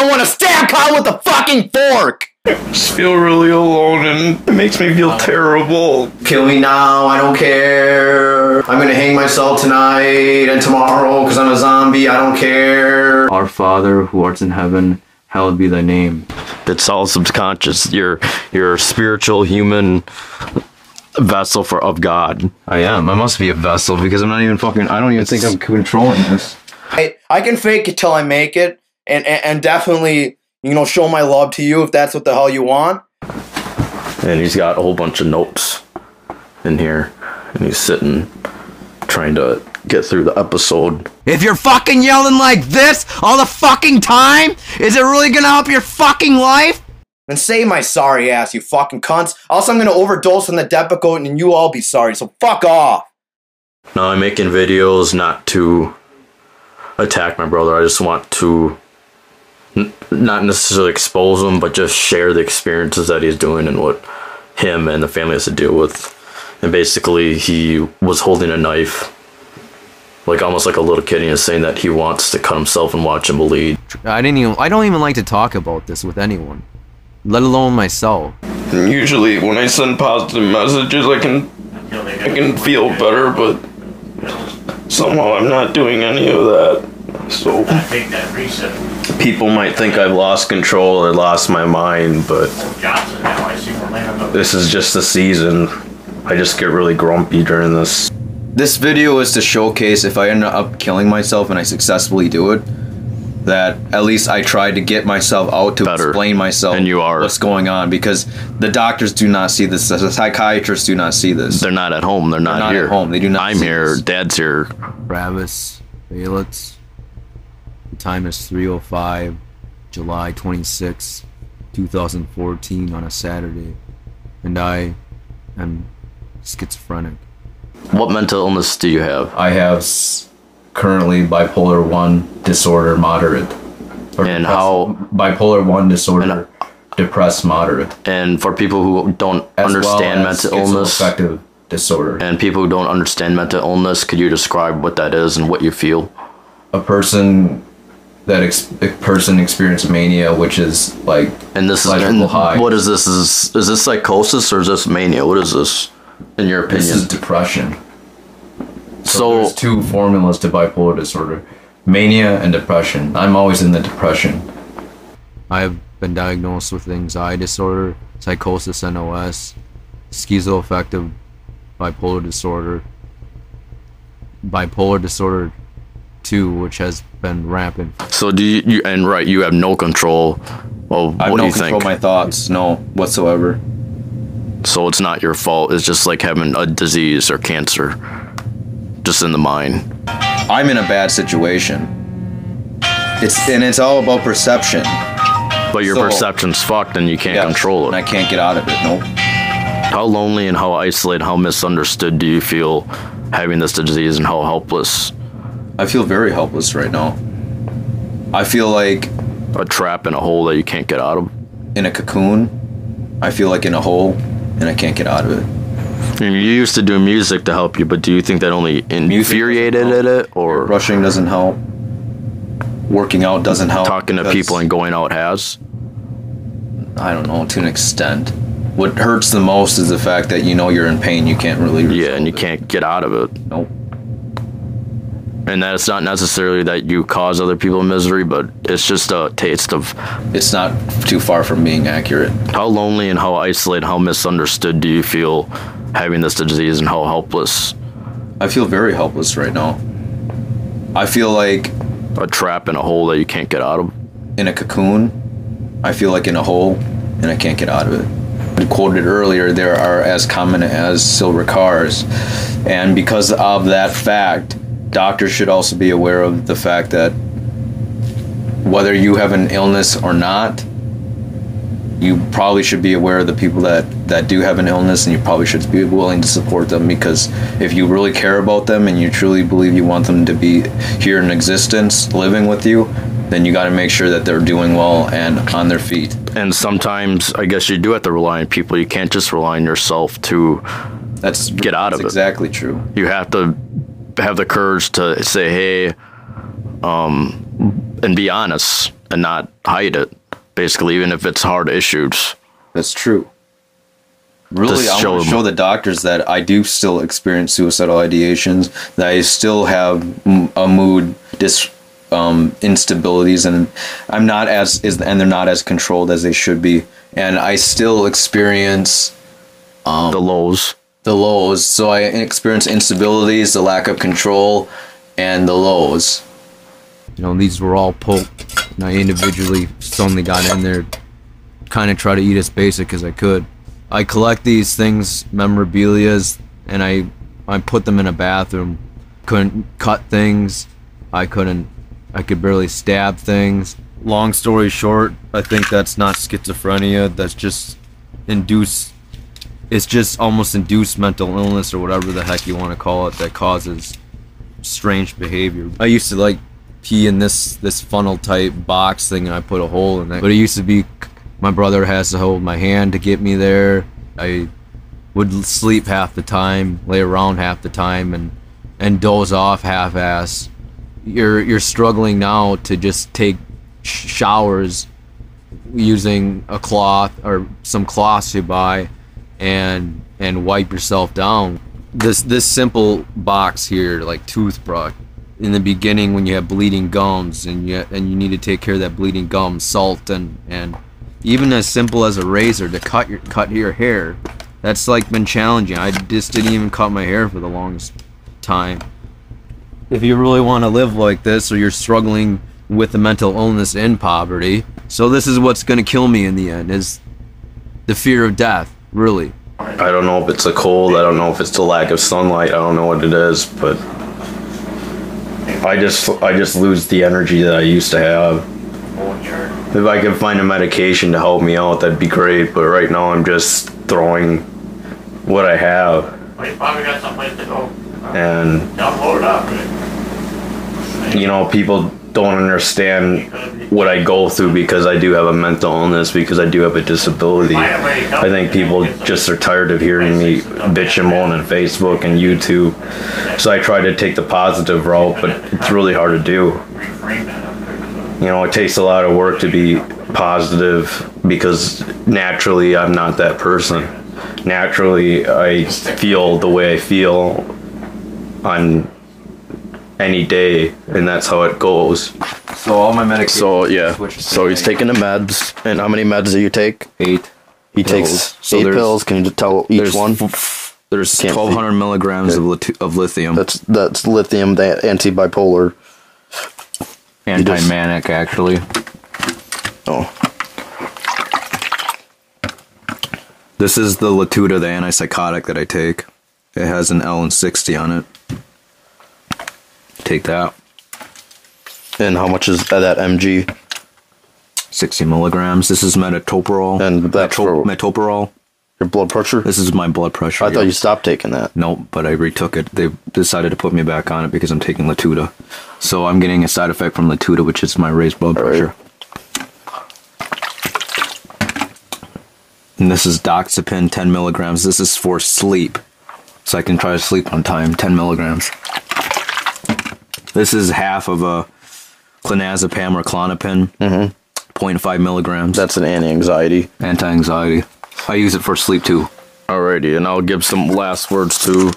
fucking want to stab Kyle with a fucking fork. I just feel really alone and it makes me feel terrible. Kill me now, I don't care. I'm gonna hang myself tonight and tomorrow because I'm a zombie, I don't care. Our Father who art in heaven, hallowed be thy name. It's all subconscious. You're you're a spiritual human vessel for of God. I am. I must be a vessel because I'm not even fucking. I don't even think I'm controlling this. I, I can fake it till I make it and, and, and definitely, you know, show my love to you if that's what the hell you want. And he's got a whole bunch of notes in here, and he's sitting trying to get through the episode. If you're fucking yelling like this all the fucking time, is it really gonna help your fucking life? Then say my sorry ass, you fucking cunts. Also, I'm gonna overdose on the Depakote and you all be sorry, so fuck off. Now I'm making videos not to attack my brother. I just want to n- not necessarily expose him, but just share the experiences that he's doing and what him and the family has to deal with. And basically, he was holding a knife, like almost like a little kid, and he was saying that he wants to cut himself and watch him bleed. I didn't even. I don't even like to talk about this with anyone, let alone myself. Usually, when I send positive messages, I can I can feel better, but somehow I'm not doing any of that. So Take that reset. People might think I've lost control or lost my mind, but Johnson now. I see Orlando. this is just the season. I just get really grumpy during this. This video is to showcase if I end up killing myself and I successfully do it, that at least I tried to get myself out to Better. explain myself And you are. what's going on because the doctors do not see this, the psychiatrists do not see this. They're not at home. They're not, not here. at home. They do not I'm see here. this. Dad's here. Travis Balitz. The time is 3:05, July 26, 2014, on a Saturday, and I am schizophrenic. What mental illness do you have? I have s- currently bipolar 1 disorder moderate. Or And how- bipolar 1 disorder uh, depressed moderate. And for people who don't as understand well as mental illness schizoaffective disorder. and people who don't understand mental illness, could you describe what that is and what you feel? a person that ex- person experienced mania, which is like And this is and high. what is this? Is is this psychosis or is this mania? What is this, in your opinion? this is depression. So, so there's two formulas to bipolar disorder: mania and depression. I'm always in the depression. I have been diagnosed with anxiety disorder, psychosis NOS, schizoaffective bipolar disorder, bipolar disorder 2, which has been rampant. so do you, you? And right, you have no control. Well, I have what no do you control think? my thoughts, no whatsoever. so it's not your fault. It's just like having a disease or cancer, just in the mind. I'm in a bad situation. It's and it's all about perception. But your So- perception's fucked and you can't Yes, control and it. I can't get out of it. No. How lonely and how isolated, how misunderstood do you feel having this disease and how helpless? I feel very helpless right now. I feel like A trap in a hole that you can't get out of. in a cocoon. I feel like in a hole, and I can't get out of it. You used to do music to help you, but do you think that only infuriated doesn't it, or rushing doesn't help. Working out doesn't help. talking to people and going out has? I don't know to an extent. What hurts the most is the fact that you know you're in pain. You can't really. Yeah, and you it. can't get out of it. Nope. And that it's not necessarily that you cause other people misery, but it's just a taste of It's not too far from being accurate. how lonely and how isolated, how misunderstood do you feel having this disease and how helpless I feel very helpless right now. I feel like a trap in a hole that you can't get out of? in a cocoon. I feel like in a hole, and I can't get out of it. I quoted earlier, there are as common as silver cars, and because of that fact, doctors should also be aware of the fact that whether you have an illness or not, you probably should be aware of the people that that do have an illness, and you probably should be willing to support them because if you really care about them and you truly believe you want them to be here in existence, living with you, then you got to make sure that they're doing well and on their feet. And sometimes I guess you do have to rely on people. You can't just rely on yourself to That's Get out of that's it. Exactly true. you have to have the courage to say, hey, um, and be honest and not hide it. Basically, even if it's hard issues. That's true. Really, I show want to show the doctors that I do still experience suicidal ideations, that I still have a mood dis um, instabilities, and I'm not as is and they're not as controlled as they should be, and I still experience the lows. The lows. So I experience instabilities, the lack of control, and the lows. You know, these were all poked. And I individually suddenly got in there, kind of try to eat as basic as I could. I collect these things, memorabilia's, and I I put them in a bathroom. Couldn't cut things. I couldn't. I could barely stab things. Long story short, I think that's not schizophrenia. That's just induced. It's just almost induced mental illness or whatever the heck you want to call it that causes strange behavior. I used to like pee in this this funnel type box thing and I put a hole in it. But it used to be my brother has to hold my hand to get me there. I would sleep half the time, lay around half the time and and doze off half ass. You're you're struggling now to just take sh- showers using a cloth or some cloths you buy and and wipe yourself down. This this simple box here, like toothbrush, in the beginning when you have bleeding gums and you and you need to take care of that bleeding gum, salt and and even as simple as a razor to cut your cut your hair. That's like been challenging. I just didn't even cut my hair for the longest time. If you really want to live like this or you're struggling with a mental illness and poverty, so this is what's going to kill me in the end is the fear of death, really. I don't know if it's the cold. I don't know if it's the lack of sunlight. I don't know what it is, but I just I just lose the energy that I used to have. If I could find a medication to help me out, that'd be great. But right now, I'm just throwing what I have, well, you probably got someplace to go. and Download up. you know, people don't understand what I go through because I do have a mental illness, because I do have a disability. I think people just are tired of hearing me bitch and moan on Facebook and YouTube. So I try to take the positive route, but it's really hard to do. You know, it takes a lot of work to be positive because naturally I'm not that person. Naturally, I feel the way I feel on any day, and that's how it goes. So all my medication. So yeah, so he's taking the meds. And how many meds do you take? eight. He Pills. takes So eight there's- pills. Can you tell each There's one? f- there's Can't see. 1200 milligrams of, lit- of lithium. That's that's lithium, the anti-bipolar. Anti-manic, actually. Oh, This is the Latuda, the antipsychotic that I take. It has an L and 60 on it. Take that. And how much is that mg? 60 milligrams. This is metoprolol. And that's for- metoprolol. Your blood pressure? This is my blood pressure. I thought you stopped taking that. Nope, but I retook it. They decided to put me back on it because I'm taking Latuda. So I'm getting a side effect from Latuda, which is my raised blood Alright. pressure. And this is Doxepin, 10 milligrams. This is for sleep. So I can try to sleep on time, 10 milligrams. This is half of a clonazepam or Klonopin, mm-hmm. 0.5 milligrams. That's an anti-anxiety. anti-anxiety. I use it for sleep too. Alrighty, and I'll give some last words too.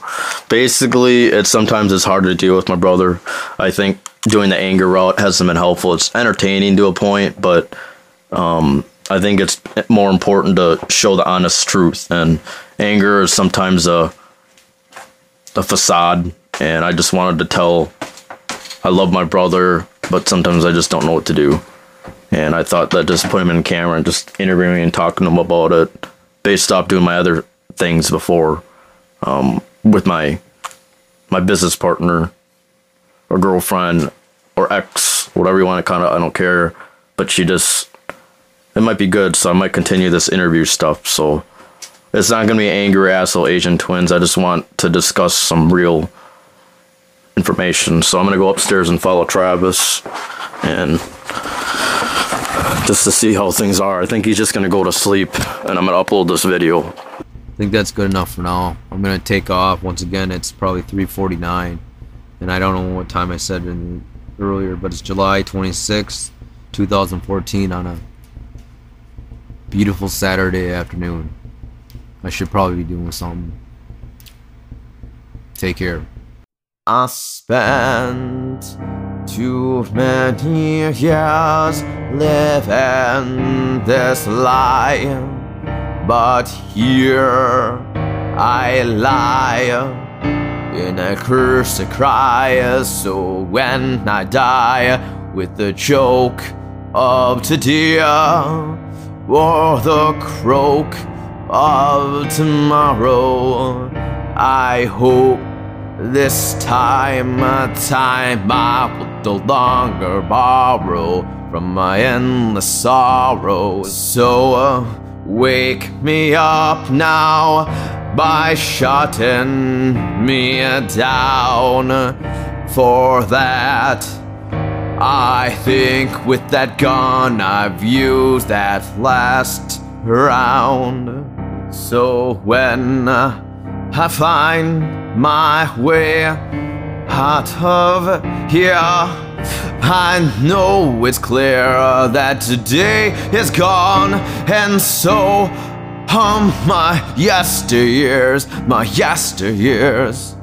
Basically, it's sometimes it's hard to deal with my brother. I think doing the anger route hasn't been helpful. It's entertaining to a point, but um, I think it's more important to show the honest truth. And anger is sometimes a a facade. And I just wanted to tell I love my brother, but sometimes I just don't know what to do. And I thought that just put him in camera and just interviewing and talking to him about it. They stopped doing my other things before um, with my my business partner or girlfriend or ex, whatever you want to kind of. I don't care, but she just it might be good, so I might continue this interview stuff. So it's not gonna be angry asshole Asian twins. I just want to discuss some real information. So I'm gonna go upstairs and follow Travis and uh, just to see how things are. I think he's just gonna go to sleep, and I'm gonna upload this video. I think that's good enough for now. I'm gonna take off. Once again, it's probably 3:49, and I don't know what time I said in earlier, but it's July 26th, 2014 on a beautiful Saturday afternoon. I should probably be doing something. Take care. I spent too many years living this life, but here I lie in a curse to cry. So when I die with the joke of today or the croak of tomorrow, I hope this time, time I will no longer borrow from my endless sorrow. So uh, wake me up now by shutting me down. For that, I think with that gun I've used that last round. So when I find my way out of here. I know it's clear that today is gone, and so are my yesteryears, my yesteryears.